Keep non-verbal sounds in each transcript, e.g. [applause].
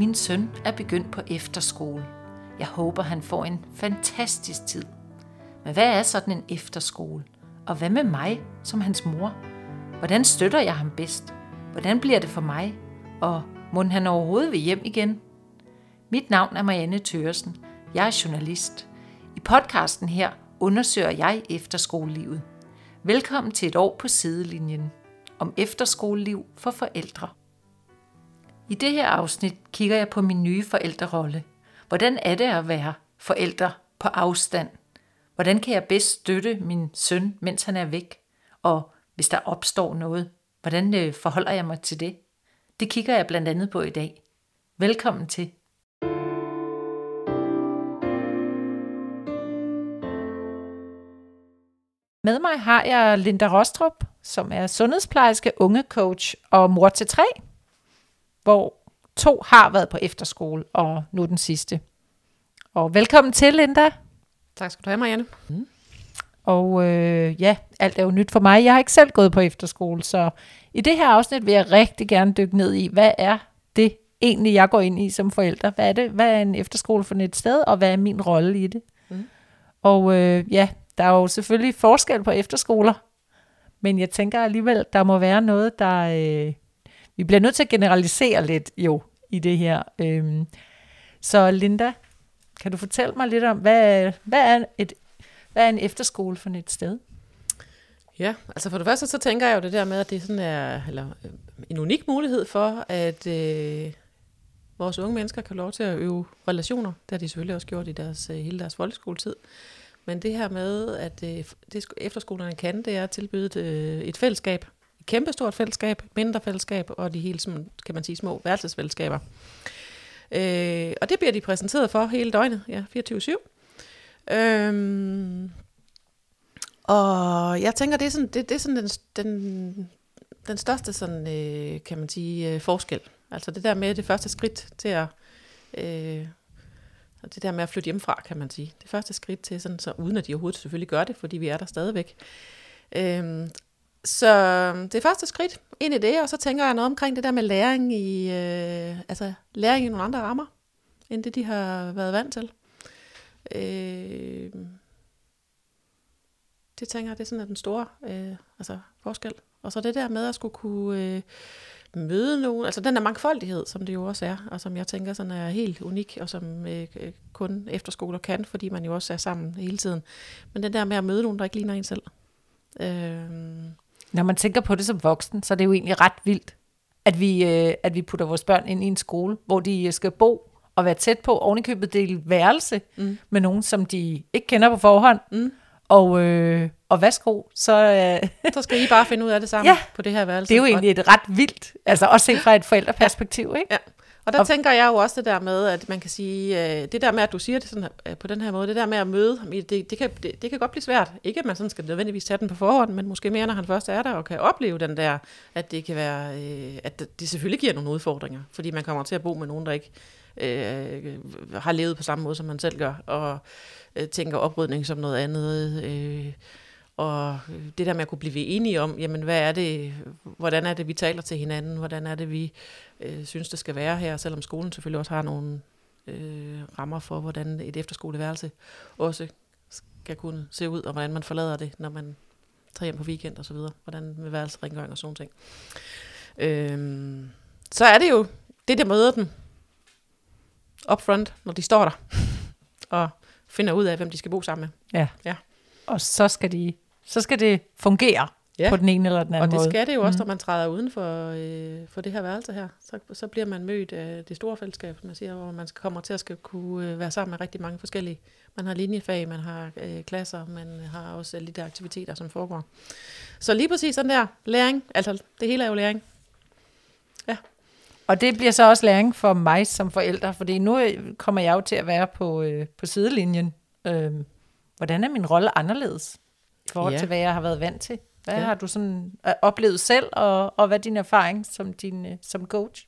Min søn er begyndt på efterskole. Jeg håber, han får en fantastisk tid. Men hvad er sådan en efterskole? Og hvad med mig som hans mor? Hvordan støtter jeg ham bedst? Hvordan bliver det for mig? Og må han overhovedet vil hjem igen? Mit navn er Marianne Tøresen. Jeg er journalist. I podcasten her undersøger jeg efterskolelivet. Velkommen til et år på sidelinjen om efterskoleliv for forældre. I det her afsnit kigger jeg på min nye forældrerolle. Hvordan er det at være forælder på afstand? Hvordan kan jeg bedst støtte min søn, mens han er væk? Og hvis der opstår noget, hvordan øh, forholder jeg mig til det? Det kigger jeg blandt andet på i dag. Velkommen til. Med mig har jeg Linda Rostrup, som er sundhedsplejerske, ungecoach og mor til tre, hvor to har været på efterskole, og nu den sidste. Og velkommen til, Linda. Tak skal du have, Marianne. Mm. Og øh, ja, alt er jo nyt for mig. Jeg har ikke selv gået på efterskole, så i det her afsnit vil jeg rigtig gerne dykke ned i, hvad er det egentlig, jeg går ind i som forælder? Hvad er det? Hvad er en efterskole for et sted, og hvad er min rolle i det? Mm. Og øh, ja, der er jo selvfølgelig forskel på efterskoler, men jeg tænker alligevel, der må være noget, der... Øh, vi bliver nødt til at generalisere lidt jo i det her. Øhm, så Linda, kan du fortælle mig lidt om, hvad, hvad, er, et, hvad er en efterskole for et sted? Ja, altså for det første så tænker jeg jo det der med, at det sådan er eller, øh, en unik mulighed for, at øh, vores unge mennesker kan lov til at øve relationer. Det har de selvfølgelig også gjort i deres, øh, hele deres folkeskoletid. Men det her med, at øh, det efterskolerne kan, det er at tilbyde et, øh, et fællesskab. Et kæmpestort fællesskab, mindre fællesskab og de helt, kan man sige, små værelsesfællesskaber. Øh, og det bliver de præsenteret for hele døgnet, ja, 24-7. Øhm, og jeg tænker, det er sådan, det, det er sådan den, den, den største sådan, øh, kan man sige, øh, forskel. Altså det der med det første skridt til at øh, og det der med at flytte hjemmefra, kan man sige. Det første skridt til, sådan, så uden at de overhovedet selvfølgelig gør det, fordi vi er der stadigvæk. Øhm, så øhm, det første skridt ind i det, og så tænker jeg noget omkring det der med læring i, øh, altså læring i nogle andre rammer, end det de har været vant til. Øh, det tænker jeg, det er sådan den store øh, altså forskel. Og så det der med at skulle kunne øh, møde nogen, altså den der mangfoldighed, som det jo også er, og som jeg tænker sådan er helt unik, og som øh, øh kun efterskoler kan, fordi man jo også er sammen hele tiden. Men den der med at møde nogen, der ikke ligner en selv. Øh, når man tænker på det som voksen, så er det jo egentlig ret vildt, at vi, øh, at vi putter vores børn ind i en skole, hvor de skal bo og være tæt på, ovenikøbet del værelse mm. med nogen, som de ikke kender på forhånd. Mm. Og, øh, og værsgo, så... Øh, [laughs] så skal I bare finde ud af det sammen ja, på det her værelse. det er jo egentlig et ret vildt, altså også set fra et forældreperspektiv, ikke? Ja. Og der og, tænker jeg jo også det der med, at man kan sige, øh, det der med, at du siger det sådan, øh, på den her måde, det der med at møde ham, det, det, kan, det, det kan godt blive svært. Ikke at man sådan skal nødvendigvis tage den på forhånd, men måske mere, når han først er der og kan opleve den der, at det kan være, øh, at det selvfølgelig giver nogle udfordringer, fordi man kommer til at bo med nogen, der ikke øh, har levet på samme måde, som man selv gør, og øh, tænker oprydning som noget andet. Øh, og det der med at kunne blive enige om, jamen hvad er det, hvordan er det, vi taler til hinanden, hvordan er det, vi øh, synes, det skal være her, selvom skolen selvfølgelig også har nogle øh, rammer for, hvordan et efterskoleværelse også skal kunne se ud, og hvordan man forlader det, når man tager hjem på weekend og så videre, hvordan med værelsesrengøring og sådan ting. Øh, så er det jo det, der møder dem upfront, når de står der, [laughs] og finder ud af, hvem de skal bo sammen med. Ja. ja. Og så skal, de, så skal det fungere ja. på den ene eller den anden måde. Og det skal det jo også, mm. når man træder uden for, øh, for det her værelse her. Så, så bliver man mødt af det store fællesskab, som man siger, hvor man kommer til at skal kunne øh, være sammen med rigtig mange forskellige. Man har linjefag, man har øh, klasser, man har også der aktiviteter, som foregår. Så lige præcis sådan der læring, altså det hele er jo læring. Ja. Og det bliver så også læring for mig som forælder, fordi nu kommer jeg jo til at være på, øh, på sidelinjen. Øh, hvordan er min rolle anderledes forhold ja. til, hvad jeg har været vant til? Hvad ja. har du sådan øh, oplevet selv, og, og hvad er din erfaring som, din, øh, som coach?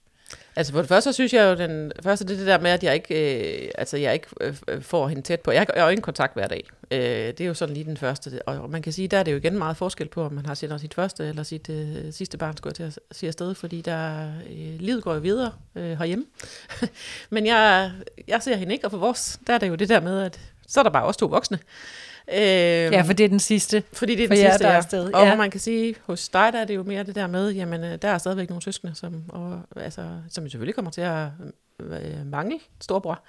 Altså for det første, så synes jeg jo, den første det, er det der med, at jeg ikke, øh, altså, jeg ikke øh, får hende tæt på. Jeg, jeg har jo ingen kontakt hver dag. Øh, det er jo sådan lige den første. Og man kan sige, der er det jo igen meget forskel på, om man har sit, sit første eller sit øh, sidste barn, skulle jeg til at sige afsted, fordi der, øh, livet går jo videre øh, herhjemme. [laughs] Men jeg, jeg ser hende ikke, og for vores, der er det jo det der med, at så er der bare også to voksne. Øh, ja, for det er den sidste. Fordi det er den for sidste, jer, der er afsted. Og Ja. man kan sige, hos dig der er det jo mere det der med, jamen øh, der er stadigvæk nogle søskende, som, og, altså, som selvfølgelig kommer til at øh, mangle storbror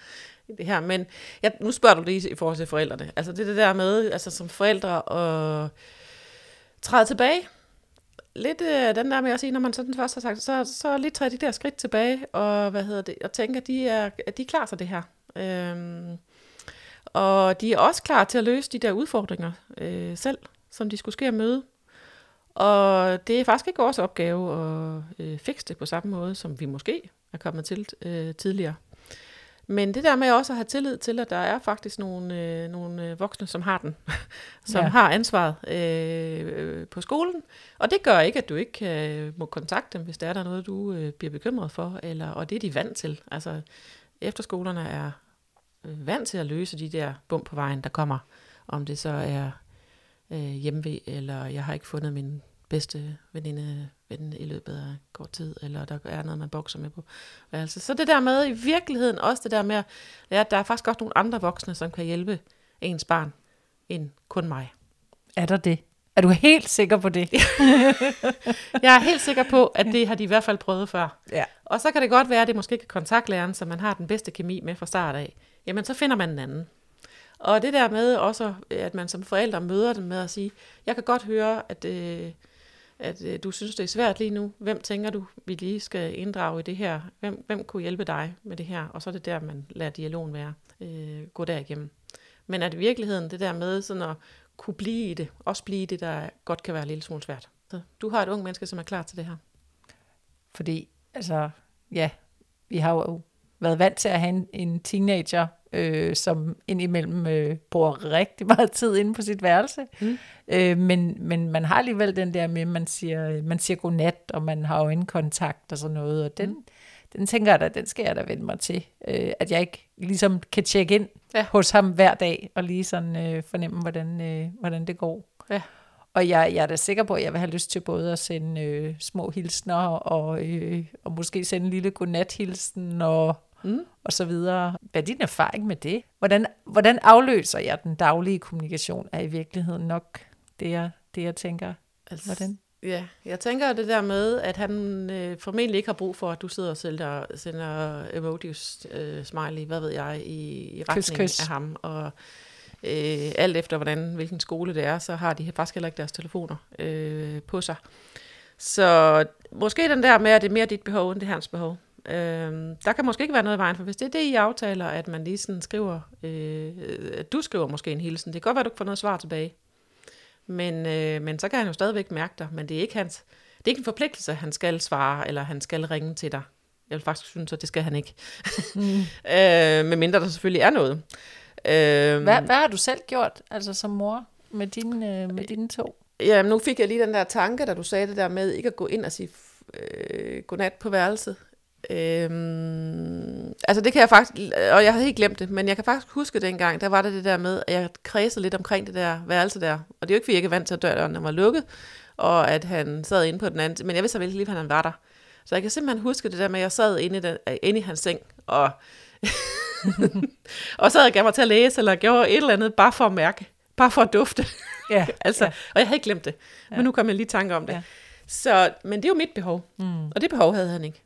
i det her. Men ja, nu spørger du lige i forhold til forældrene. Altså det det der med, altså som forældre at træde tilbage. Lidt øh, den der med at sige, når man sådan først har sagt, så, så lige træde de der skridt tilbage, og hvad hedder det, og tænke, at de er, at de er klar til det her. Øhm, og de er også klar til at løse de der udfordringer øh, selv, som de skulle ske at møde. Og det er faktisk ikke vores opgave at øh, fikse det på samme måde, som vi måske er kommet til øh, tidligere. Men det der med også at have tillid til, at der er faktisk nogle, øh, nogle øh, voksne, som har den, [laughs] som Ja. har ansvaret øh, på skolen. Og det gør ikke, at du ikke øh, må kontakte dem, hvis der er der noget, du øh, bliver bekymret for, eller, og det er de vant til. Altså, efterskolerne er vant til at løse de der bump på vejen, der kommer, om det så er øh, hjemmevæg, eller jeg har ikke fundet min bedste veninde ven i løbet af kort tid, eller der er noget, man bokser med på. Altså, så det der med i virkeligheden også det der med, at ja, der er faktisk også nogle andre voksne, som kan hjælpe ens barn, end kun mig. Er der det? Er du helt sikker på det? [laughs] Jeg er helt sikker på, at det har de i hvert fald prøvet før. Ja. Og så kan det godt være, at det måske ikke er kontaktlæreren, som man har den bedste kemi med fra start af. Jamen, så finder man en anden. Og det der med også, at man som forældre møder dem med at sige, jeg kan godt høre, at, øh, at øh, du synes, det er svært lige nu. Hvem tænker du, vi lige skal inddrage i det her? Hvem, hvem kunne hjælpe dig med det her? Og så er det der, man lader dialogen være. Øh, gå derigennem. Men at i virkeligheden, det der med sådan at kunne blive i det, også blive i det, der godt kan være en lille smule svært. Så du har et ung menneske, som er klar til det her. Fordi, altså, ja, vi har jo været vant til at have en, en teenager, øh, som indimellem øh, bruger rigtig meget [laughs] tid inde på sit værelse. Mm. Øh, men, men man har alligevel den der med, at man siger, man siger godnat, og man har jo kontakt og sådan noget, og den, mm. den tænker jeg da, den skal jeg da vende mig til. Øh, at jeg ikke ligesom kan tjekke ind ja. hos ham hver dag, og lige sådan øh, fornemme, hvordan, øh, hvordan det går. Ja. Og jeg, jeg er da sikker på, at jeg vil have lyst til både at sende øh, små hilsner, og, øh, og måske sende en lille godnathilsen, og, Mm. og så videre. Hvad er din erfaring med det? Hvordan, hvordan afløser jeg den daglige kommunikation? Er i virkeligheden nok det, jeg, det, jeg tænker. Altså, Hvordan? Ja, jeg tænker det der med, at han øh, formentlig ikke har brug for, at du sidder og sender, sender emojis, øh, smiley, hvad ved jeg, i, i retning kys. af ham. Og øh, alt efter, hvordan, hvilken skole det er, så har de faktisk heller ikke deres telefoner øh, på sig. Så måske den der med, at det er mere dit behov, end det er hans behov. Øhm, der kan måske ikke være noget i vejen, for hvis det er det, I aftaler, at man lige sådan skriver, øh, at du skriver måske en hilsen, det kan godt være, at du ikke får noget svar tilbage. Men, øh, men så kan han jo stadigvæk mærke dig, men det er ikke hans, det er ikke en forpligtelse, at han skal svare, eller han skal ringe til dig. Jeg vil faktisk synes, at det skal han ikke. Mm. [laughs] øh, medmindre der selvfølgelig er noget. Øh, Hvad, hvad har du selv gjort, altså som mor, med, din, øh, med dine to? Jamen, nu fik jeg lige den der tanke, da du sagde det der med ikke at gå ind og sige øh, godnat på værelset. Øhm, altså det kan jeg faktisk, og jeg havde helt glemt det, men jeg kan faktisk huske dengang, der var det det der med, at jeg kredsede lidt omkring det der værelse der. Og det er jo ikke, fordi jeg ikke er vant til, at døren var lukket, og at han sad inde på den anden, men jeg vidste virkelig lige, at han var der. Så jeg kan simpelthen huske det der med, at jeg sad inde i, den, inde i hans seng, og, [laughs] og sad og gav mig til at læse, eller gjorde et eller andet, bare for at mærke, bare for at dufte. Ja, [laughs] altså, ja. Og jeg havde ikke glemt det, ja. Men nu kom jeg lige i tanke om det. Ja. Så, men det er jo mit behov, Mm. og det behov havde han ikke.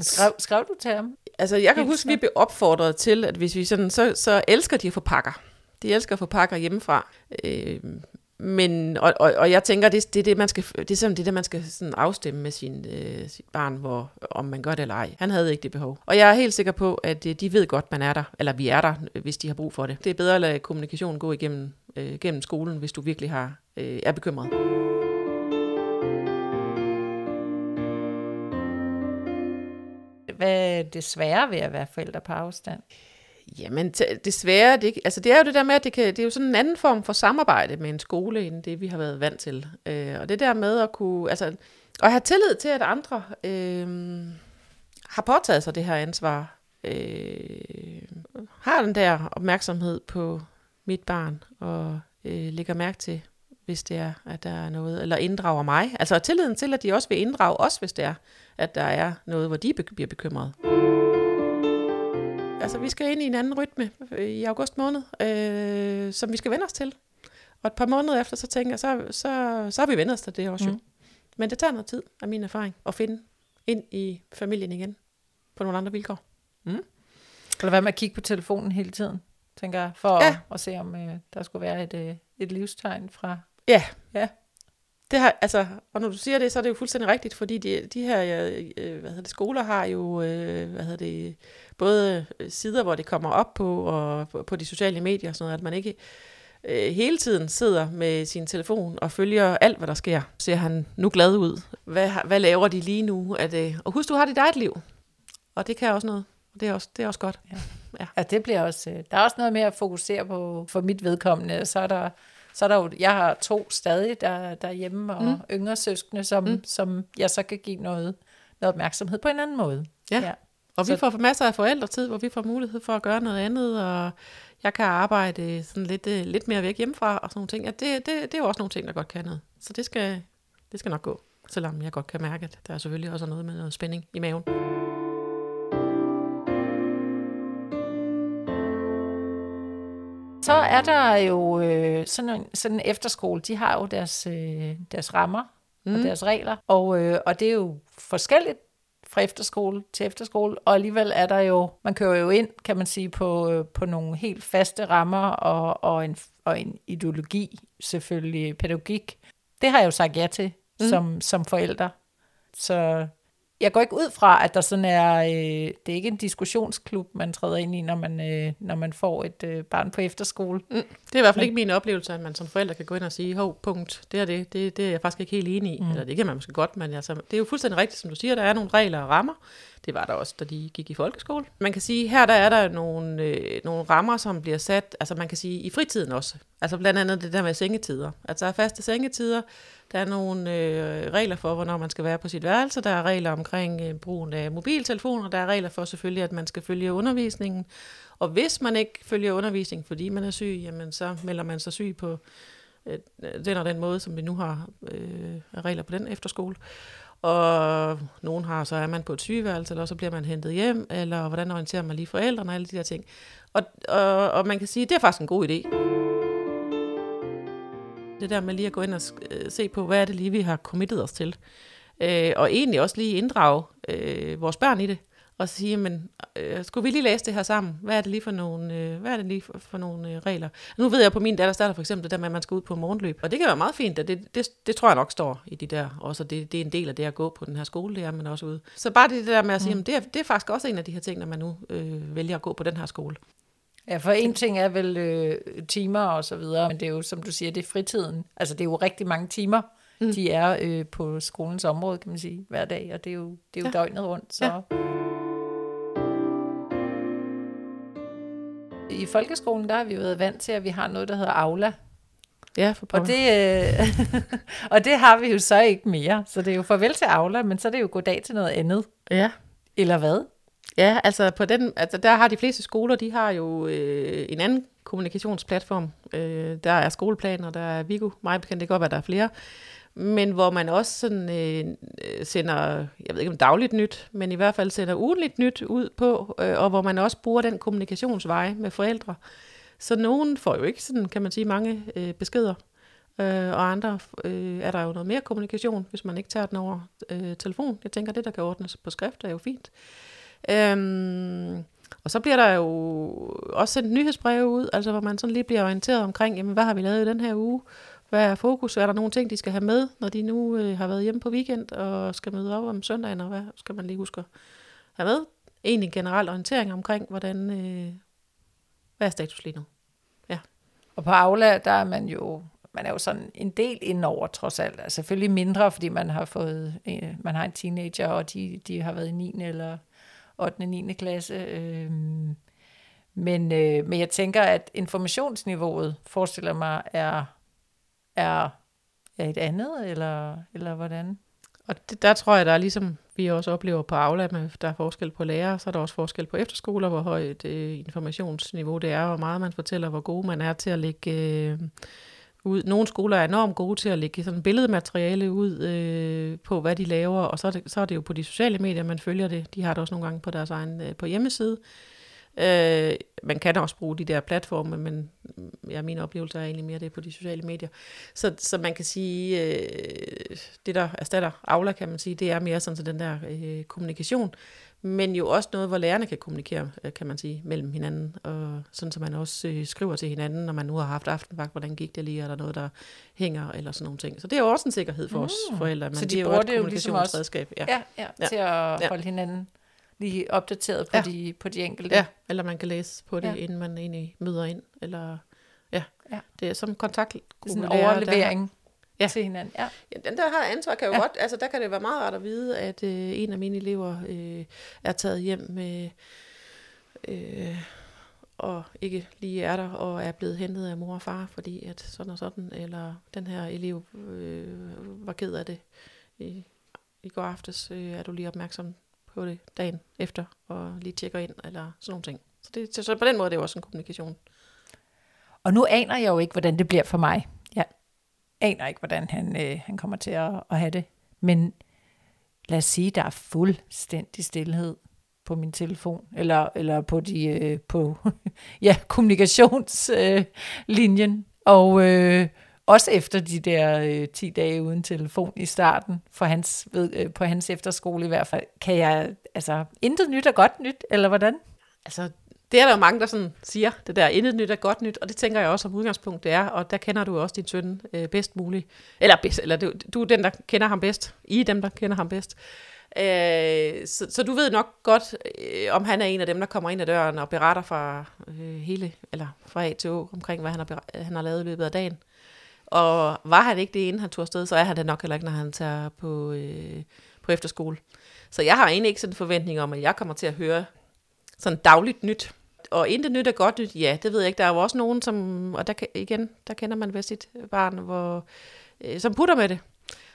Skrev, skrev du til ham? Altså, jeg kan Hilsner. huske, at vi blev opfordret til, at hvis vi sådan, så, så elsker de at få pakker. De elsker at få pakker hjemmefra. Øh, men, og, og, og jeg tænker, det, det er det, man skal, det er sådan, det, er det, man skal sådan afstemme med sin, øh, sit barn, hvor, om man gør det eller ej. Han havde ikke det behov. Og jeg er helt sikker på, at øh, de ved godt, man er der, eller vi er der, hvis de har brug for det. Det er bedre at lade kommunikationen gå igennem øh, gennem skolen, hvis du virkelig har, øh, er bekymret. Hvad er det svære ved at være forældre på afstand? Jamen, t- desværre, det, altså det er jo det der med, at det, kan, det er jo sådan en anden form for samarbejde med en skole, end det vi har været vant til. Øh, og det der med at kunne, altså Og have tillid til, at andre øh, har påtaget sig det her ansvar. Øh, har den der opmærksomhed på mit barn, og øh, lægger mærke til, hvis det er, at der er noget, eller inddrager mig. Altså tilliden til, at de også vil inddrage os, hvis det er, at der er noget, hvor de bliver bekymrede. Altså, vi skal ind i en anden rytme i august måned, øh, som vi skal vende os til. Og et par måneder efter, så tænker jeg, så, så, så har vi vendt os til det også mm. jo. Men det tager noget tid, af min erfaring, at finde ind i familien igen på nogle andre vilkår. Mm. Eller hvad med at kigge på telefonen hele tiden, tænker jeg, for ja. at, at se, om øh, der skulle være et, øh, et livstegn fra... Ja. ja. Det har, altså, og når du siger det, så er det jo fuldstændig rigtigt, fordi de, de her øh, hvad hedder det, skoler har jo øh, hvad hedder det, både sider, hvor det kommer op på, og på, på de sociale medier, sådan noget, at man ikke øh, hele tiden sidder med sin telefon og følger alt, hvad der sker. Ser han nu glad ud? Hvad, hvad laver de lige nu? Er det, og husk, du har dit eget liv. Og det kan også noget. Og det er også, det er også godt. Ja. Ja. ja, det bliver også... Øh, der er også noget mere at fokusere på for mit vedkommende. Så er der, så er der jo, jeg har to stadig der, der hjemme og mm. yngre søskende, som, mm. som jeg så kan give noget, noget opmærksomhed på en anden måde. Ja, ja. og så, vi får masser af forældretid, hvor vi får mulighed for at gøre noget andet, og jeg kan arbejde sådan lidt, øh, lidt mere væk hjemmefra og sådan nogle ting. Ja, det, det, det er jo også nogle ting, der godt kan noget. Så det skal, det skal nok gå, selvom jeg godt kan mærke, at der er selvfølgelig også noget med noget spænding i maven. Så er der jo øh, sådan, en, sådan en efterskole, de har jo deres, øh, deres rammer mm. og deres regler, og, øh, og det er jo forskelligt fra efterskole til efterskole, og alligevel er der jo, man kører jo ind, kan man sige, på, øh, på nogle helt faste rammer og, og, en, og en ideologi, selvfølgelig pædagogik. Det har jeg jo sagt ja til mm. som, som forælder. Så jeg går ikke ud fra, at der sådan er, øh, det er ikke en diskussionsklub, man træder ind i, når man, øh, når man får et øh, barn på efterskole. Mm. Det er i hvert fald Men, ikke min oplevelse, at man som forælder kan gå ind og sige, hov, punkt, det er det, det, det er jeg faktisk ikke helt enig i. Mm. Eller det kan man måske godt, men altså, det er jo fuldstændig rigtigt, som du siger, der er nogle regler og rammer. Det var der også, da de gik i folkeskole. Man kan sige, her der er der nogle, øh, nogle rammer, som bliver sat, altså man kan sige, i fritiden også. Altså blandt andet det der med sengetider. Altså der er faste sengetider, der er nogle øh, regler for, hvornår man skal være på sit værelse. Der er regler omkring øh, brugen af mobiltelefoner. Der er regler for selvfølgelig, at man skal følge undervisningen. Og hvis man ikke følger undervisningen, fordi man er syg, jamen så melder man sig syg på øh, den og den måde, som vi nu har øh, regler på den efterskole. Og nogen har, så er man på et sygeværelse, eller så bliver man hentet hjem, eller hvordan orienterer man lige forældrene og alle de der ting. Og, og, og man kan sige, at det er faktisk en god idé. Det der med lige at gå ind og øh, se på, hvad er det lige, vi har committet os til. Øh, og egentlig også lige inddrage øh, vores børn i det. Og sige, men øh, skulle vi lige læse det her sammen? Hvad er det lige for nogle, øh, hvad er det lige for, for nogle øh, regler? Nu ved jeg på min datter starter for eksempel det der med, at man skal ud på morgenløb. Og det kan være meget fint, og det, det, det tror jeg nok står i de der. Også det, det er en del af det at gå på den her skole, det er man også ude. Så bare det der med at sige, mm. det, er, det er faktisk også en af de her ting, når man nu øh, vælger at gå på den her skole. Ja, for en ting er vel øh, timer og så videre, men det er jo, som du siger, det er fritiden. Altså, det er jo rigtig mange timer, mm. de er øh, på skolens område, kan man sige, hver dag, og det er jo, det er jo ja. døgnet rundt. Så. Ja. I folkeskolen, der har vi jo været vant til, at vi har noget, der hedder Aula. Ja, for og det, øh, [laughs] og det har vi jo så ikke mere. Så det er jo farvel til Aula, men så er det jo goddag til noget andet. Ja. Eller hvad? Ja, altså, på den, altså der har de fleste skoler, de har jo øh, en anden kommunikationsplatform. Øh, der er skoleplaner, der er Vigo, mig bekendt, det kan godt være, der er flere. Men hvor man også sådan, øh, sender, jeg ved ikke om dagligt nyt, men i hvert fald sender ugenligt nyt ud på, øh, og hvor man også bruger den kommunikationsvej med forældre. Så nogen får jo ikke sådan, kan man sige, mange øh, beskeder, øh, og andre øh, er der jo noget mere kommunikation, hvis man ikke tager den over øh, telefon. Jeg tænker, det der kan ordnes på skrift er jo fint. Øhm, og så bliver der jo også sendt nyhedsbreve ud, altså hvor man sådan lige bliver orienteret omkring, jamen hvad har vi lavet i den her uge? Hvad er fokus? Er der nogle ting, de skal have med, når de nu øh, har været hjemme på weekend og skal møde op om søndagen, og hvad skal man lige huske at have med? Egentlig generel orientering omkring, hvordan, øh, hvad er status lige nu? Ja. Og på Aula, der er man jo man er jo sådan en del indover trods alt. Altså selvfølgelig mindre, fordi man har fået, øh, man har en teenager, og de, de har været i 9. eller 8. og 9. klasse. Øh, men, øh, men jeg tænker, at informationsniveauet, forestiller mig, er, er, er et andet, eller, eller hvordan? Og det, der tror jeg, der er ligesom vi også oplever på Aula, at der er forskel på lærere, så er der også forskel på efterskoler, hvor højt øh, informationsniveau det er, hvor meget man fortæller, hvor god man er til at lægge øh, ud. Nogle skoler er enormt gode til at lægge sådan billedmateriale ud øh, på, hvad de laver, og så er, det, så er det jo på de sociale medier, man følger det. De har det også nogle gange på deres egen øh, på hjemmeside. Øh, man kan også bruge de der platforme, men ja, min oplevelse er egentlig mere det på de sociale medier. Så, så man kan sige, øh, det der erstatter Aula, kan man sige, det er mere sådan så den der øh, kommunikation, men jo også noget, hvor lærerne kan kommunikere, øh, kan man sige, mellem hinanden, og sådan så man også øh, skriver til hinanden, når man nu har haft aftenvagt, hvordan gik det lige, er der noget, der hænger, eller sådan nogle ting. Så det er jo også en sikkerhed for mm. os forældre, men Så de det er jo et ligesom også- kommunikationsredskab. Ja. Ja, ja, Ja. til at Ja. holde hinanden lige opdateret på, Ja. de, på de enkelte. Ja, eller man kan læse på det, Ja. inden man egentlig møder ind. Eller, ja. Ja. Det er som kontaktgruppe. Sådan en der overlevering Ja. til hinanden. Ja. Ja, den der har ansvar kan jo ja. godt, altså der kan det være meget rart at vide, at øh, en af mine elever øh, er taget hjem med, øh, og ikke lige er der, og er blevet hentet af mor og far, fordi at sådan og sådan, eller den her elev øh, var ked af det i, i går aftes, øh, er du lige opmærksom på det dagen efter, og lige tjekker ind, eller sådan nogle ting. Så, det, så, på den måde er det jo også en kommunikation. Og nu aner jeg jo ikke, hvordan det bliver for mig. Jeg aner ikke, hvordan han, øh, han kommer til at, at have det. Men lad os sige, der er fuldstændig stillhed på min telefon, eller, eller på, de, øh, på [laughs] ja, kommunikationslinjen. Øh, linjen. og øh, også efter de der øh, 10 dage uden telefon i starten, for hans, ved, øh, på hans efterskole i hvert fald, kan jeg, altså, intet nyt er godt nyt, eller hvordan? Altså, det er der jo mange, der sådan siger, det der intet nyt er godt nyt, og det tænker jeg også som udgangspunkt det er, og der kender du også din søn øh, bedst muligt. Eller, bedst, eller du, du er den, der kender ham bedst. I er dem, der kender ham bedst. Øh, så, så du ved nok godt, øh, om han er en af dem, der kommer ind ad døren og beretter fra øh, hele, eller fra A til Å, omkring, hvad han har, han har lavet i løbet af dagen. Og var han ikke det, inden han tog afsted, så er han det nok heller ikke, når han tager på, øh, på efterskole. Så jeg har egentlig ikke sådan en forventning om, at jeg kommer til at høre sådan dagligt nyt. Og intet nyt er godt nyt, ja, det ved jeg ikke. Der er jo også nogen, som, og der igen, der kender man ved sit barn, hvor, øh, som putter med det.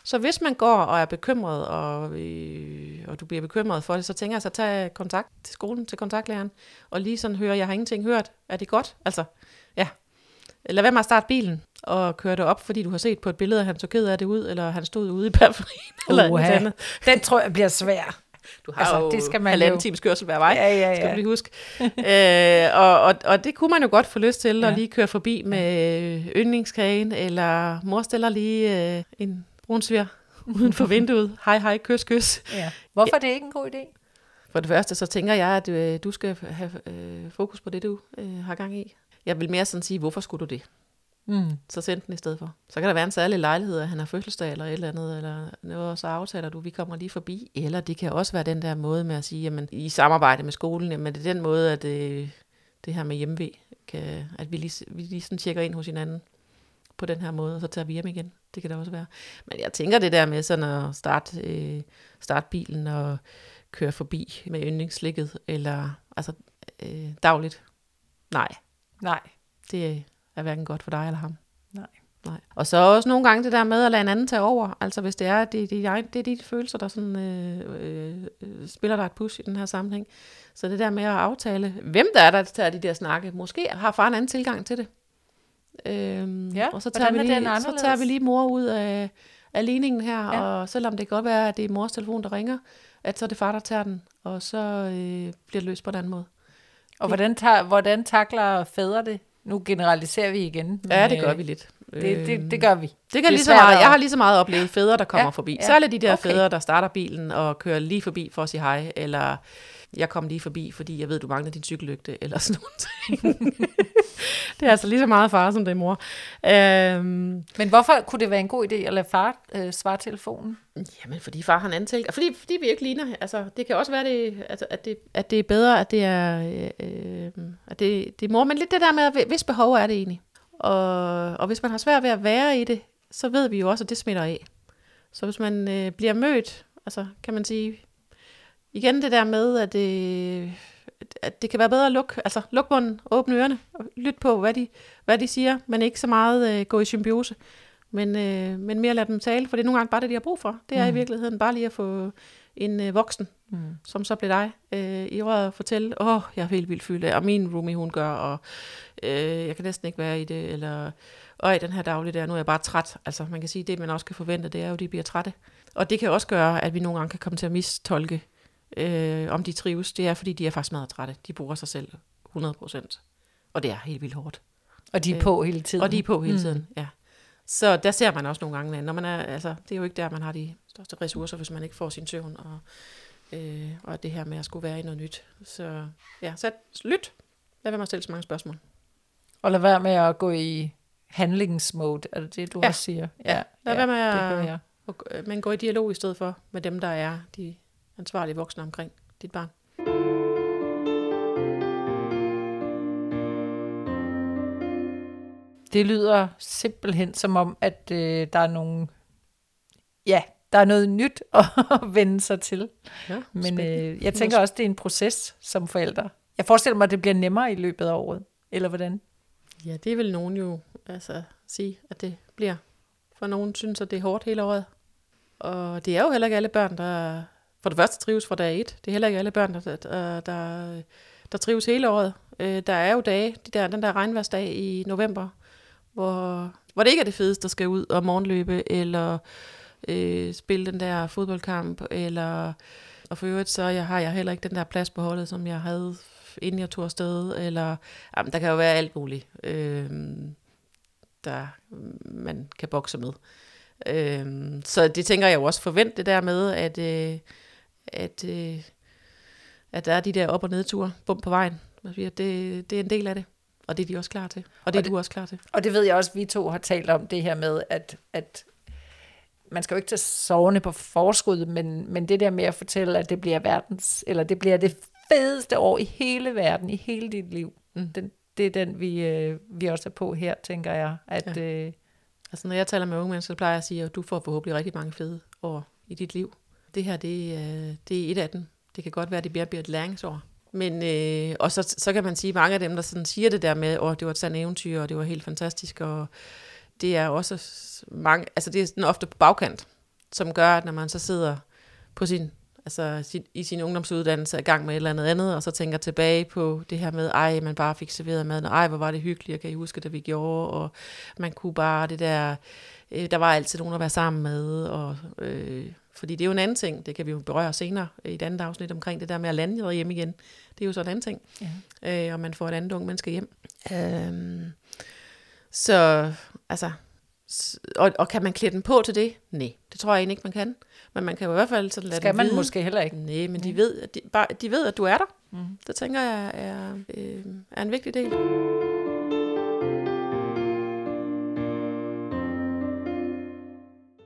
Så hvis man går og er bekymret, og, øh, og du bliver bekymret for det, så tænker jeg så at kontakt til skolen, til kontaktlæreren, og lige sådan høre, jeg har ingenting hørt, er det godt? Altså, ja. Lad være med at starte bilen og køre det op, fordi du har set på et billede, at han så ked af det ud, eller han stod ude i periferien, [laughs] eller noget Uha. andet. Den tror jeg bliver svær. Du har Altså, jo det skal man halvanden jo- times kørsel hver vej, Ja, ja, skal du ja. lige huske. [laughs] øh, og, og, og det kunne man jo godt få lyst til, ja. Ja. at lige køre forbi med yndlingskagen, eller mor stiller lige øh, en brunsviger [laughs] uden for vinduet. Hej, hej, kys, kys. Ja. Hvorfor er det ikke en god idé? For det første, så tænker jeg, at øh, du skal have øh, fokus på det, du øh, har gang i. Jeg vil mere sådan sige, hvorfor skulle du det? Mm. Så send den i stedet for. Så kan der være en særlig lejlighed, at han har fødselsdag eller et eller andet, eller noget, og så aftaler du, vi kommer lige forbi. Eller det kan også være den der måde med at sige, jamen i samarbejde med skolen, jamen det er den måde, at øh, det her med hjemmevæg, kan, at vi lige, vi lige sådan tjekker ind hos hinanden på den her måde, og så tager vi hjem igen. Det kan det også være. Men jeg tænker det der med sådan at starte, øh, starte bilen og køre forbi med yndlingsslikket, eller altså øh, dagligt. Nej, Nej. det er hverken godt for dig eller ham. Nej. Nej. Og så også nogle gange det der med at lade en anden tage over. Altså hvis det er, det, det, det, det er de følelser, der sådan, øh, øh, spiller dig et push i den her sammenhæng. Så det der med at aftale, hvem der er, der tager de der snakke. Måske har far en anden tilgang til det. Øhm, Ja, og så tager, vi lige, så tager vi lige mor ud af, af ligningen her, ja. og selvom det kan godt være, at det er mors telefon, der ringer, at så er det far, der tager den, og så øh, bliver det løst på en anden måde. Og hvordan, tager, hvordan takler fædre det? Nu generaliserer vi igen. men, Ja, det gør øh, vi lidt. Det, det, Øhm, det gør vi. Det kan Det lige så meget, jeg har lige så meget oplevet fædre, der kommer Ja, forbi. ja. Særligt de der okay. fædre, der starter bilen og kører lige forbi for at sige hej, eller jeg kom lige forbi, fordi jeg ved, du mangler din cykellygte, eller sådan noget. [laughs] det er altså lige så meget far, som det er mor. Øhm, Men hvorfor kunne det være en god idé at lade far øh, svare telefonen? jamen, fordi far har en anden ting. Fordi, fordi vi ikke ligner. Altså, det kan også være, det, altså, at, det, at det er bedre, at det er, øh, at det, det er mor. Men lidt det der med, hvis behov er det egentlig. Og, og hvis man har svært ved at være i det, så ved vi jo også, at det smitter af. Så hvis man øh, bliver mødt, altså kan man sige, igen det der med, at det, at det kan være bedre at lukke, altså luk munden, åbne ørerne, og lytte på, hvad de, hvad de siger, men ikke så meget øh, gå i symbiose. Men, øh, men mere lade dem tale, for det er nogle gange bare det, de har brug for. Det er mm. i virkeligheden bare lige at få en øh, voksen, Mm. som så blev dig, øh, i røret og fortælle, åh, oh, jeg er helt vildt fyldt af, og min roomie, hun gør, og øh, jeg kan næsten ikke være i det, eller øj, den her daglige der, nu er jeg bare træt. Altså, man kan sige, det man også kan forvente, det er jo, at de bliver trætte. Og det kan også gøre, at vi nogle gange kan komme til at mistolke, øh, om de trives. Det er, fordi de er faktisk meget trætte. De bruger sig selv 100 procent. Og det er helt vildt hårdt. Og de er Øh, på hele tiden. Og de er på hele Mm. tiden, ja. Så der ser man også nogle gange, når man er, altså, det er jo ikke der, man har de største ressourcer, hvis man ikke får sin søvn, og, øh, og det her med at skulle være i noget nyt. Så ja, så lyt. Lad være med at stille så mange spørgsmål. Og lad være med at gå i handlingsmode, er det det, du Ja. også siger? Ja, lad være med det at- gør jeg. Og, øh, men gå i dialog i stedet for med dem, der er de ansvarlige voksne omkring dit barn. Det lyder simpelthen som om, at øh, der er nogle, ja, der er noget nyt [laughs] at vende sig til. Ja, Men øh, jeg tænker også, det er en proces som forældre. Jeg forestiller mig, at det bliver nemmere i løbet af året. Eller hvordan? Ja, det vil nogen jo altså, sige, at det bliver. For nogen synes, at det er hårdt hele året. Og det er jo heller ikke alle børn, der for det første trives fra dag et. Det er heller ikke alle børn, der, der, der, der trives hele året. Øh, Der er jo dage, de der, den der regnværsdag i november, hvor, hvor det ikke er det fedeste, der skal ud og morgenløbe, eller øh, spille den der fodboldkamp, eller og for øvrigt så jeg har jeg heller ikke den der plads på holdet, som jeg havde inden jeg tog afsted, eller jamen, der kan jo være alt muligt, øh, der man kan bokse med. Øh, så det tænker jeg jo også forvent det der med, at, øh, at, øh, at der er de der op- og nedture bum på vejen. Det, det er en del af det, og det er de også klar til. Og det er Og det- du også klar til. Og det ved jeg også, vi to har talt om det her med, at, at man skal jo ikke tage sovende på forskud, men, men det der med at fortælle, at det bliver verdens, eller det bliver det fedeste år i hele verden, i hele dit liv. Mm. Den, det er den, vi, øh, vi også er på her, tænker jeg. At, Ja. øh, Altså når jeg taler med unge mennesker, så plejer jeg at sige, at du får forhåbentlig rigtig mange fede år i dit liv. Det her, det, øh, det er et af dem. Det kan godt være, at det bliver, bliver et læringsår. Men, øh, og så, så kan man sige, at mange af dem, der sådan siger det der med, at oh, det var et sandt eventyr, og det var helt fantastisk, og det er også mange, altså det er sådan ofte på bagkant, som gør, at når man så sidder på sin, altså sin, i sin ungdomsuddannelse er i gang med et eller andet andet, og så tænker tilbage på det her med, ej, man bare fik serveret maden, og ej, hvor var det hyggeligt, og kan I huske, det vi gjorde, og man kunne bare det der, øh, der var altid nogen at være sammen med, og, øh, fordi det er jo en anden ting, det kan vi jo berøre senere i et andet afsnit omkring det der med at lande hjem igen. Det er jo så en anden ting, ja. øh, og man får et andet ung menneske hjem. Øhm, så, altså, og, og kan man klæde den på til det? Nej, det tror jeg egentlig ikke, man kan. Men man kan jo i hvert fald sådan lade skal man vide. måske heller ikke. Nej, men de ved, at de, bare, de ved, at du er der. Mm. Det tænker jeg er, øh, er en vigtig del.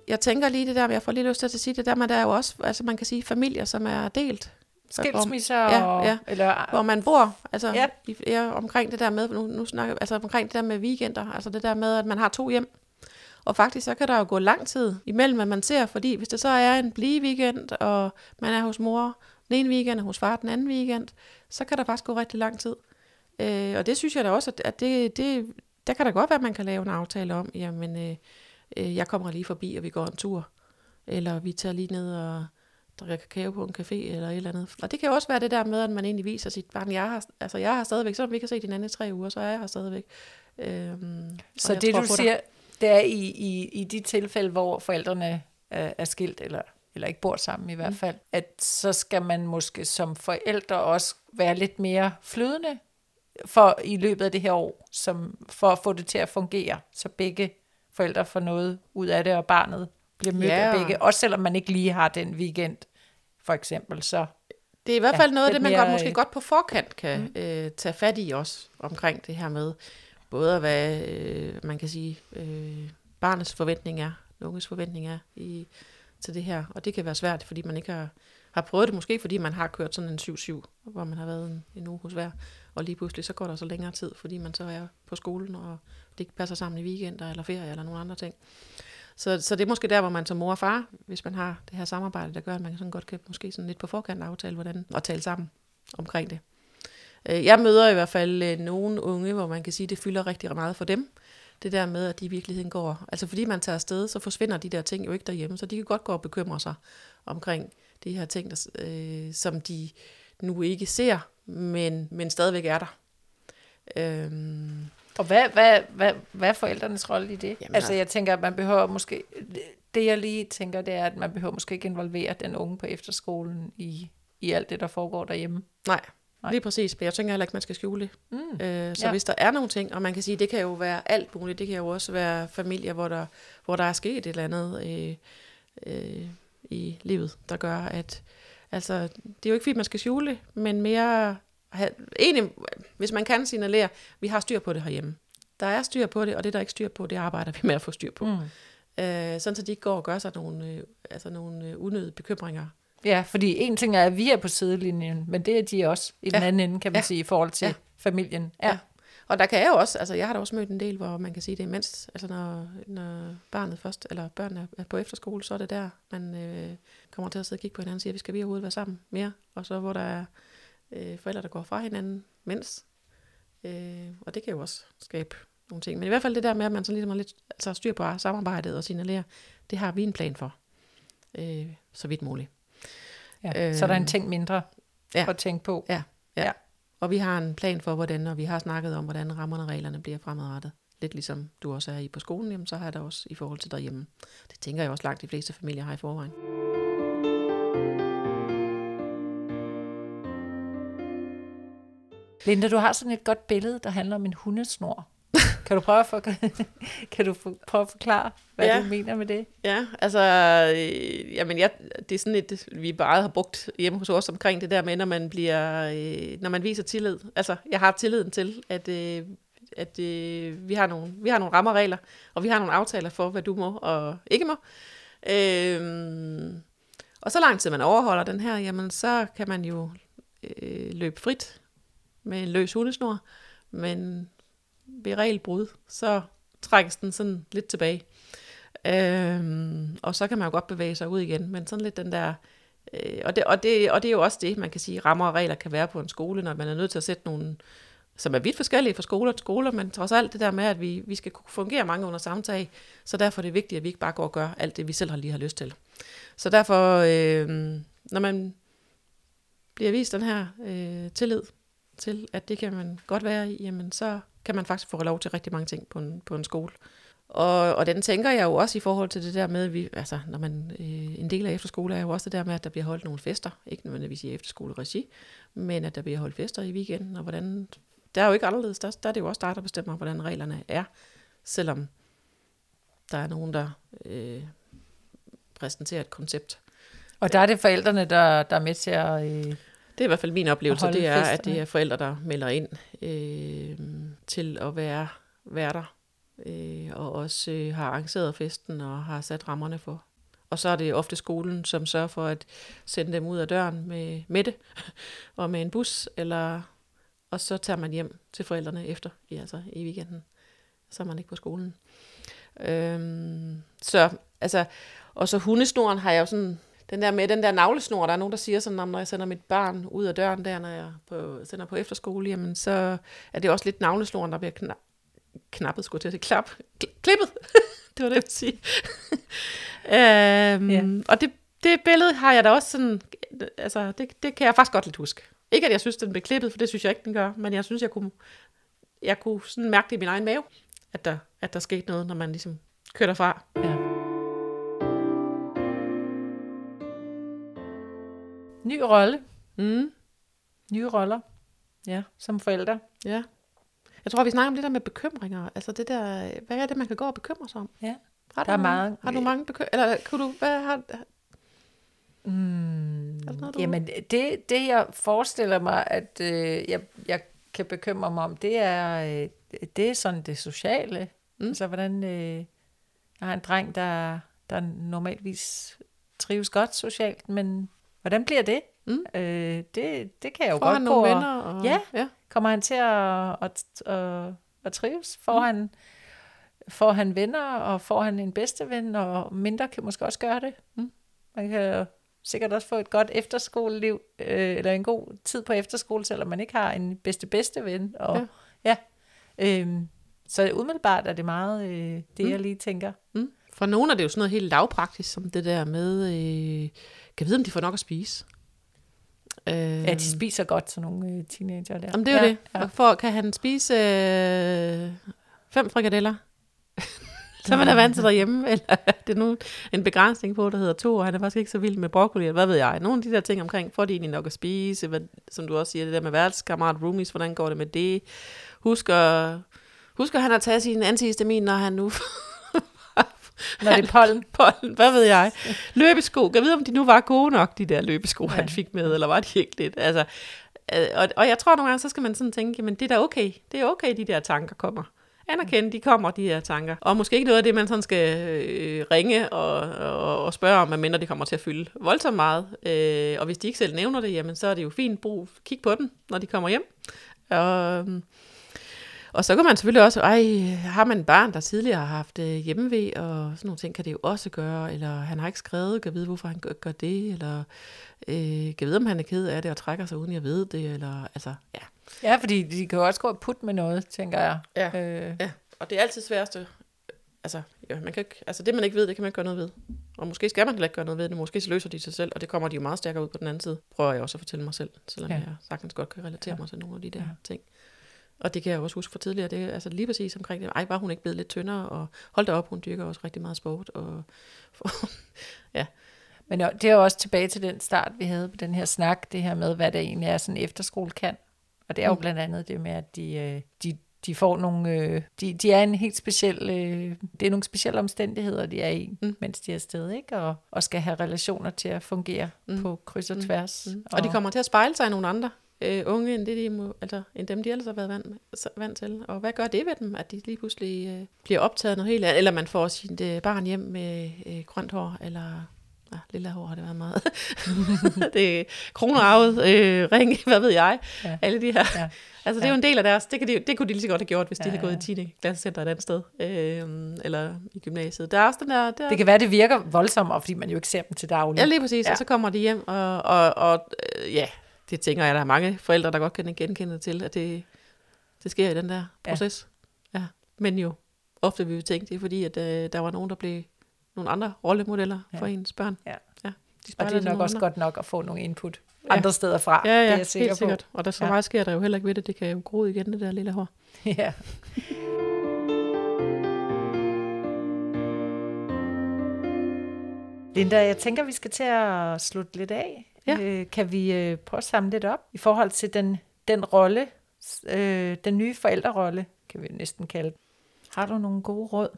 Jeg tænker lige det der, jeg får lige lyst til at sige det der med, der er jo også, altså man kan sige familier, som er delt. Skilsmisser, Ja, og, ja. eller Hvor man bor, altså Ja. ja. I, ja, omkring det der med, nu, nu snakker altså omkring det der med weekender, altså det der med, at man har to hjem. Og faktisk så kan der jo gå lang tid imellem, at man ser, fordi hvis det så er en blive weekend, og man er hos mor den ene weekend, og hos far den anden weekend, så kan der faktisk gå rigtig lang tid. Øh, og det synes jeg da også, at, at det, det, der kan da godt være, at man kan lave en aftale om, jamen, øh, øh, jeg kommer lige forbi, og vi går en tur. Eller vi tager lige ned og drikker kakao på en café, eller et eller andet. Og det kan jo også være det der med, at man egentlig viser sit barn, jeg har, altså jeg har stadigvæk, selvom vi ikke har set hinanden i tre uger, så er jeg her stadigvæk. Øhm, Så det tror du dig. siger, det er i, i, i de tilfælde, hvor forældrene er, er skilt, eller, eller ikke bor sammen i hvert Mm. fald, at så skal man måske som forældre også være lidt mere flydende for i løbet af det her år, som, for at få det til at fungere, så begge forældre får noget ud af det, og barnet bliver mødt Ja. af begge, også selvom man ikke lige har den weekend, for eksempel, så Det er i hvert Ja, fald noget af det, man godt, mere, måske øh, godt på forkant kan mm. øh, tage fat i også, omkring det her med, både hvad øh, man kan sige, øh, barnets forventning er, unges forventning er i, til det her. Og det kan være svært, fordi man ikke har, har prøvet det, måske fordi man har kørt sådan en 7-7, hvor man har været en, en uge hos hver, og lige pludselig så går der så længere tid, fordi man så er på skolen, og det ikke passer sammen i weekender eller ferie eller nogle andre ting. Så, så det er måske der, hvor man som mor og far, hvis man har det her samarbejde, der gør, at man sådan godt kan måske sådan lidt på forkant aftale, hvordan og tale sammen omkring det. Øh, jeg møder i hvert fald øh, nogle unge, hvor man kan sige, at det fylder rigtig meget for dem. det der med, at de i virkeligheden går. Altså fordi man tager afsted, så forsvinder de der ting jo ikke derhjemme, så de kan godt gå og bekymre sig omkring de her ting, der, øh, som de nu ikke ser, men, men stadigvæk er der. Øhm, og hvad, hvad, hvad, hvad er forældrenes rolle i det? Jamen, altså, jeg tænker, at man behøver måske... Det, jeg lige tænker, det er, at man behøver måske ikke involvere den unge på efterskolen i, i alt det, der foregår derhjemme. nej, Nej. lige præcis, men jeg tænker heller ikke, man skal skjule det. Mm. Øh, så ja. Hvis der er nogle ting, og man kan sige, det kan jo være alt muligt, det kan jo også være familier, hvor der, hvor der er sket et eller andet øh, øh, i livet, der gør, at altså, det er jo ikke fordi, man skal skjule men mere have, egentlig, hvis man kan signalere, vi har styr på det herhjemme. Der er styr på det, og det, der er ikke styr på, det arbejder vi med at få styr på. Mm. Øh, sådan, så de ikke går og gør sig nogle, øh, altså nogle øh, unødige bekymringer. Ja, fordi en ting er, at vi er på sidelinjen, men det er de også i den Ja. anden ende, kan man Ja. sige, i forhold til Ja. familien. Ja. Ja. ja. Og der kan jeg jo også, altså jeg har da også mødt en del, hvor man kan sige, det er mens, altså når, når barnet først, eller børnene er på efterskole, så er det der, man øh, kommer til at sidde og kigge på hinanden og siger, vi skal vi overhovedet være sammen mere? Og så hvor der er øh, forældre, der går fra hinanden mens. Øh, og det kan jo også skabe nogle ting. Men i hvert fald det der med, at man så ligesom har lidt altså styr på samarbejdet og signalerer, det har vi en plan for. Øh, så vidt muligt. Ja. Så er der en Øh, ting mindre ja. at tænke på. Ja, ja. Ja. Og vi har en plan for, hvordan, og vi har snakket om, hvordan rammerne og reglerne bliver fremadrettet. Lidt ligesom du også er i på skolen, jamen, så har jeg det også i forhold til derhjemme. Det tænker jeg også langt de fleste familier har i forvejen. Linda, du har sådan et godt billede, der handler om en hundesnor. Kan du prøve at, for, [laughs] kan du prøve at forklare, hvad Ja. du mener med det? Ja, altså, øh, jamen, jeg, det er sådan et, vi bare har brugt hjemme hos os omkring det der med, når man bliver, øh, når man viser tillid. Altså, jeg har tilliden til, at, øh, at øh, vi, har nogle, vi har nogle rammer og regler, og vi har nogle aftaler for, hvad du må og ikke må. Øh, og så lang tid man overholder den her, jamen, så kan man jo øh, løbe frit med en løs hundesnor, men ved regelbrud, så trækkes den sådan lidt tilbage. Øhm, og så kan man jo godt bevæge sig ud igen, men sådan lidt den der... Øh, og, det, og, det, og det er jo også det, man kan sige, rammer og regler kan være på en skole, når man er nødt til at sætte nogle, som er vidt forskellige fra skoler til skoler, men trods alt det der med, at vi, vi skal kunne fungere mange under samme tag, så derfor er det vigtigt, at vi ikke bare går og gør alt det, vi selv har lige har lyst til. Så derfor, øh, når man bliver vist den her øh, tillid til, at det kan man godt være i, jamen så kan man faktisk få lov til rigtig mange ting på en, på en skole. Og, og den tænker jeg jo også i forhold til det der med, at vi, altså, når man, øh, en del af efterskole er jo også det der med, at der bliver holdt nogle fester, ikke nødvendigvis i efterskoleregi, men at der bliver holdt fester i weekenden, og hvordan, der er jo ikke anderledes, der, der er det jo også der, der bestemmer, hvordan reglerne er, selvom der er nogen, der øh, præsenterer et koncept. Og der er det forældrene, der, der er med til at... Øh, det er i hvert fald min oplevelse, det er, at det er forældre, der melder ind øh, til at være værter, øh, og også øh, har arrangeret festen og har sat rammerne for. Og så er det ofte skolen, som sørger for at sende dem ud af døren med, med det, [laughs] og med en bus, eller, og så tager man hjem til forældrene efter, ja, altså i weekenden. Så er man ikke på skolen. Øhm, så, altså, og så hundesnoren har jeg jo sådan, den der med den der navlesnor, der er nogen, der siger sådan, "Nå, når jeg sender mit barn ud af døren der, når jeg på, sender på efterskole, jamen så er det også lidt navlesnoren, der bliver kna- knappet, skulle til at klap, kl- klippet. [laughs] det var det, jeg ville sige. [laughs] øhm, Ja. Og det, det billede har jeg da også sådan, altså det, det kan jeg faktisk godt lidt huske. Ikke at jeg synes, den blev klippet, for det synes jeg ikke, den gør, men jeg synes, jeg kunne, jeg kunne sådan mærke det i min egen mave, at der, at der skete noget, når man ligesom kører derfra. ja. Ny rolle. Mm. Nye roller. Ja, som forældre. Ja. Jeg tror, vi snakker om det der med bekymringer. Altså det der, hvad er det, man kan gå og bekymre sig om? Ja. Har Der er du, meget- Har du mange bekymringer? Eller kunne du, hvad har, Mm, noget, du- jamen, det, det jeg forestiller mig, at øh, jeg, jeg kan bekymre mig om, det er, øh, det er sådan det sociale. Mm. Altså, hvordan... Øh, jeg har en dreng, der, der normalvis trives godt socialt, men hvordan bliver det? Mm. Øh, det, det kan jeg jo får godt han nogle og- venner? Og, Ja. ja. Kommer han til at, at, at, at trives? Får, mm. han, får han venner, og får han en bedste ven, og mindre kan måske også gøre det. Mm. Man kan sikkert også få et godt efterskoleliv, øh, eller en god tid på efterskole, selvom man ikke har en bedste bedste ven. Og, ja. Ja, øhm, Så umiddelbart er det meget øh, det, mm. jeg lige tænker. Mm. For nogle er det jo sådan noget helt lavpraktisk, som det der med, øh, kan vide, om de får nok at spise? Øh, ja, de spiser godt, sådan nogle øh, teenager der. Jamen, det er jo ja, det. Ja. For, kan han spise øh, fem frikadeller? [laughs] så man er vant til derhjemme, eller [laughs] det er nu en begrænsning på, der hedder to, og han er faktisk ikke så vild med broccoli, eller hvad ved jeg. Nogle af de der ting omkring, får de egentlig nok at spise, hvad, som du også siger, det der med værelseskammerat, roomies, hvordan går det med det? Husk at, husk at han har taget sin antihistamin, når han nu [laughs] når det er pollen. [laughs] pollen, hvad ved jeg. Løbesko. Jeg ved, om de nu var gode nok, de der løbesko, ja. han fik med, eller var de ikke lidt? Altså, øh, og, og jeg tror nogle gange, så skal man sådan tænke, men det er da okay. Det er okay, de der tanker kommer. Anerkende, de kommer, de her tanker. Og måske ikke noget af det, man sådan skal øh, ringe og, og, og spørge om, medmindre det kommer til at fylde voldsomt meget. Øh, og hvis de ikke selv nævner det, jamen, så er det jo fint brug. Kig på dem, når de kommer hjem. Og, og så kan man selvfølgelig også, ej, har man et barn, der tidligere har haft øh, hjemmevæg, og sådan nogle ting kan det jo også gøre, eller han har ikke skrevet, kan vide, hvorfor han gør, det, eller øh, kan vide, om han er ked af det, og trækker sig uden jeg ved det, eller altså, ja. Ja, fordi de kan jo også gå og putte med noget, tænker jeg. Ja, øh. ja. og det er altid sværeste, altså, ja, man kan ikke, altså det man ikke ved, det kan man ikke gøre noget ved. Og måske skal man heller ikke gøre noget ved det, måske så løser de sig selv, og det kommer de jo meget stærkere ud på den anden side, prøver jeg også at fortælle mig selv, selvom ja. jeg sagtens godt kan relatere ja. mig til nogle af de der ja. ting. Og det kan jeg også huske fra tidligere, det er altså lige præcis omkring det. Ej, var hun ikke blevet lidt tyndere, og hold da op, hun dyrker også rigtig meget sport. Og, for, [laughs] ja. Men det er jo også tilbage til den start, vi havde på den her snak, det her med, hvad det egentlig er, sådan en efterskole kan. Og det er jo mm. blandt andet det med, at de, øh, de, de får nogle, øh, de, de er en helt speciel, øh, det er nogle specielle omstændigheder, de er i, mm. mens de er afsted, ikke? Og, og skal have relationer til at fungere mm. på kryds og mm. tværs. Mm. Og, og de kommer til at spejle sig i nogle andre øh, unge, end, det, de må, altså, end dem, de ellers har været vant, vant til. Og hvad gør det ved dem, at de lige pludselig øh, bliver optaget noget helt andet, eller man får sit øh, barn hjem med øh, grønt hår, eller Ja, lille hår har det været meget. [laughs] det er kronerarvet, øh, ring, [laughs] hvad ved jeg. Ja. Alle de her. Ja. Altså, det er jo en del af deres... Det, kan de, det kunne de lige så godt have gjort, hvis ja, de havde gået i 10. klassecenter et andet sted. Øh, eller i gymnasiet. Der er også den der... der det kan være, det virker voldsomt, fordi man jo ikke ser dem til daglig. Ja, lige præcis. Ja. Og så kommer de hjem, og, og, og øh, ja, det tænker jeg, der er mange forældre, der godt kan genkende til, at det, det sker i den der proces. Ja. ja. Men jo, ofte vil vi tænke, det er fordi, at øh, der var nogen, der blev nogle andre rollemodeller ja. for ens børn. Ja. ja. De og det er nok også andre. godt nok at få nogle input ja. andre steder fra. Ja, ja, det er jeg helt sikkert. På. Og der så ja. meget sker der jo heller ikke ved det. Det kan jo gro igen, det der lille hår. [laughs] Ja. Linda, jeg tænker, vi skal til at slutte lidt af. Ja. Øh, kan vi øh, prøve at samle lidt op i forhold til den, den rolle, øh, den nye forældrerolle, kan vi næsten kalde den. Har du nogle gode råd?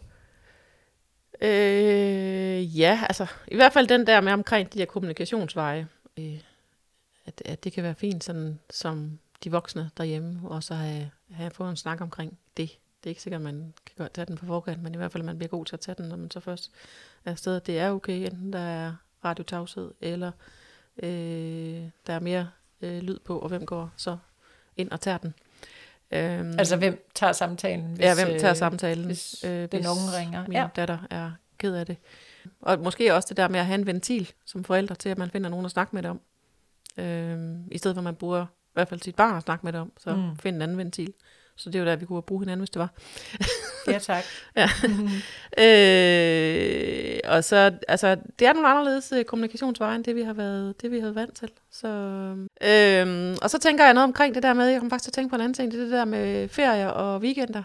Øh, ja, altså i hvert fald den der med omkring de her kommunikationsveje. Øh, at, at det kan være fint sådan, som de voksne derhjemme, og så have, have fået en snak omkring det. Det er ikke sikkert, at man kan godt tage den på forkant, men i hvert fald, at man bliver god til at tage den, når man så først er afsted. Det er okay, enten der er radiotavshed, eller øh, der er mere øh, lyd på, og hvem går så ind og tager den. Øhm, altså hvem tager samtalen? Hvis, ja, hvem tager øh, samtalen, hvis øh, den unge ringer. min ja. datter er ked af det. Og måske også det der med at have en ventil som forældre til, at man finder nogen at snakke med det om. Øhm, I stedet for at man bruger i hvert fald sit barn at snakke med det om, så mm. find en anden ventil. Så det er jo der, vi kunne bruge hinanden, hvis det var. ja, tak. [laughs] ja. øh, og så, altså, det er nogle anderledes øh, kommunikationsveje, end det vi har været, det vi har været vant til. Så, øh, og så tænker jeg noget omkring det der med, jeg kommer faktisk til at tænke på en anden ting, det er det der med ferier og weekender.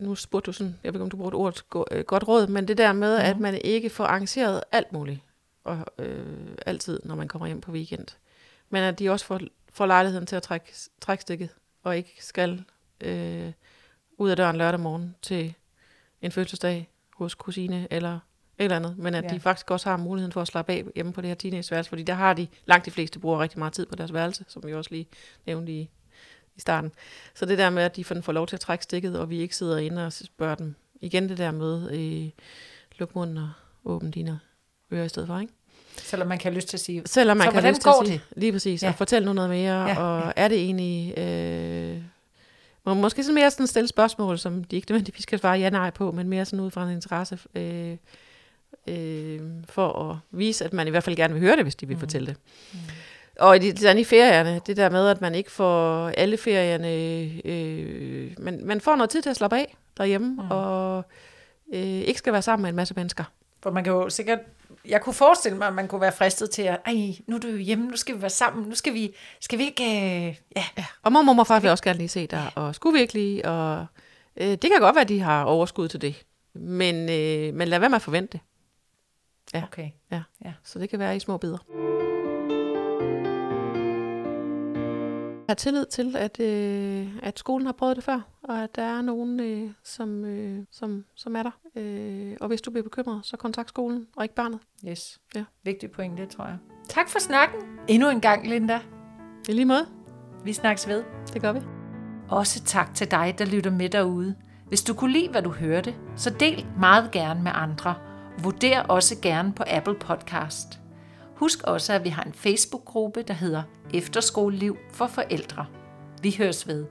Nu spurgte du sådan, jeg ved ikke, om du brugte ordet øh, godt råd, men det der med, mm. at man ikke får arrangeret alt muligt, og, øh, altid, når man kommer hjem på weekend. Men at de også får, får lejligheden til at trække, trække stikket, og ikke skal øh, ud af døren lørdag morgen til en fødselsdag hos kusine eller et eller andet, men at ja. de faktisk også har muligheden for at slappe af hjemme på det her teenageværelse, fordi der har de, langt de fleste bruger rigtig meget tid på deres værelse, som vi også lige nævnte i, i starten. Så det der med, at de får lov til at trække stikket, og vi ikke sidder inde og spørger dem igen det der med, øh, luk munden og åbne dine ører i stedet for, ikke? Selvom man kan have lyst til at sige, Selvom man så kan have lyst til at sige, det? lige præcis, ja. og fortælle nu noget mere, ja. og er det egentlig... Øh, og måske sådan mere sådan stille spørgsmål, som de ikke nødvendigvis skal svare ja nej på, men mere sådan ud fra en interesse øh, øh, for at vise, at man i hvert fald gerne vil høre det, hvis de vil mm. fortælle det. Mm. Og i, de, i ferierne, det der med, at man ikke får alle ferierne, øh, man, man får noget tid til at slappe af, derhjemme, mm. og øh, ikke skal være sammen med en masse mennesker. For man kan jo sikkert, jeg kunne forestille mig, at man kunne være fristet til at, ej, nu er du jo hjemme, nu skal vi være sammen, nu skal vi, skal vi ikke, øh, ja. ja. Og mor, mor og far vil også gerne lige se dig, og skulle virkelig, og øh, det kan godt være, at de har overskud til det. Men, øh, men lad være med at forvente det. Ja. Okay. Ja. ja. Så det kan være i små bidder. Har tillid til, at, øh, at skolen har prøvet det før, og at der er nogen, øh, som, øh, som, som er der. Øh, og hvis du bliver bekymret, så kontakt skolen, og ikke barnet. Yes. Ja. Vigtig pointe, tror jeg. Tak for snakken. Endnu en gang, Linda. I lige måde. Vi snakkes ved. Det gør vi. Også tak til dig, der lytter med derude. Hvis du kunne lide, hvad du hørte, så del meget gerne med andre. Vurder også gerne på Apple Podcast. Husk også, at vi har en Facebook-gruppe, der hedder Efterskoleliv for forældre. Vi høres ved.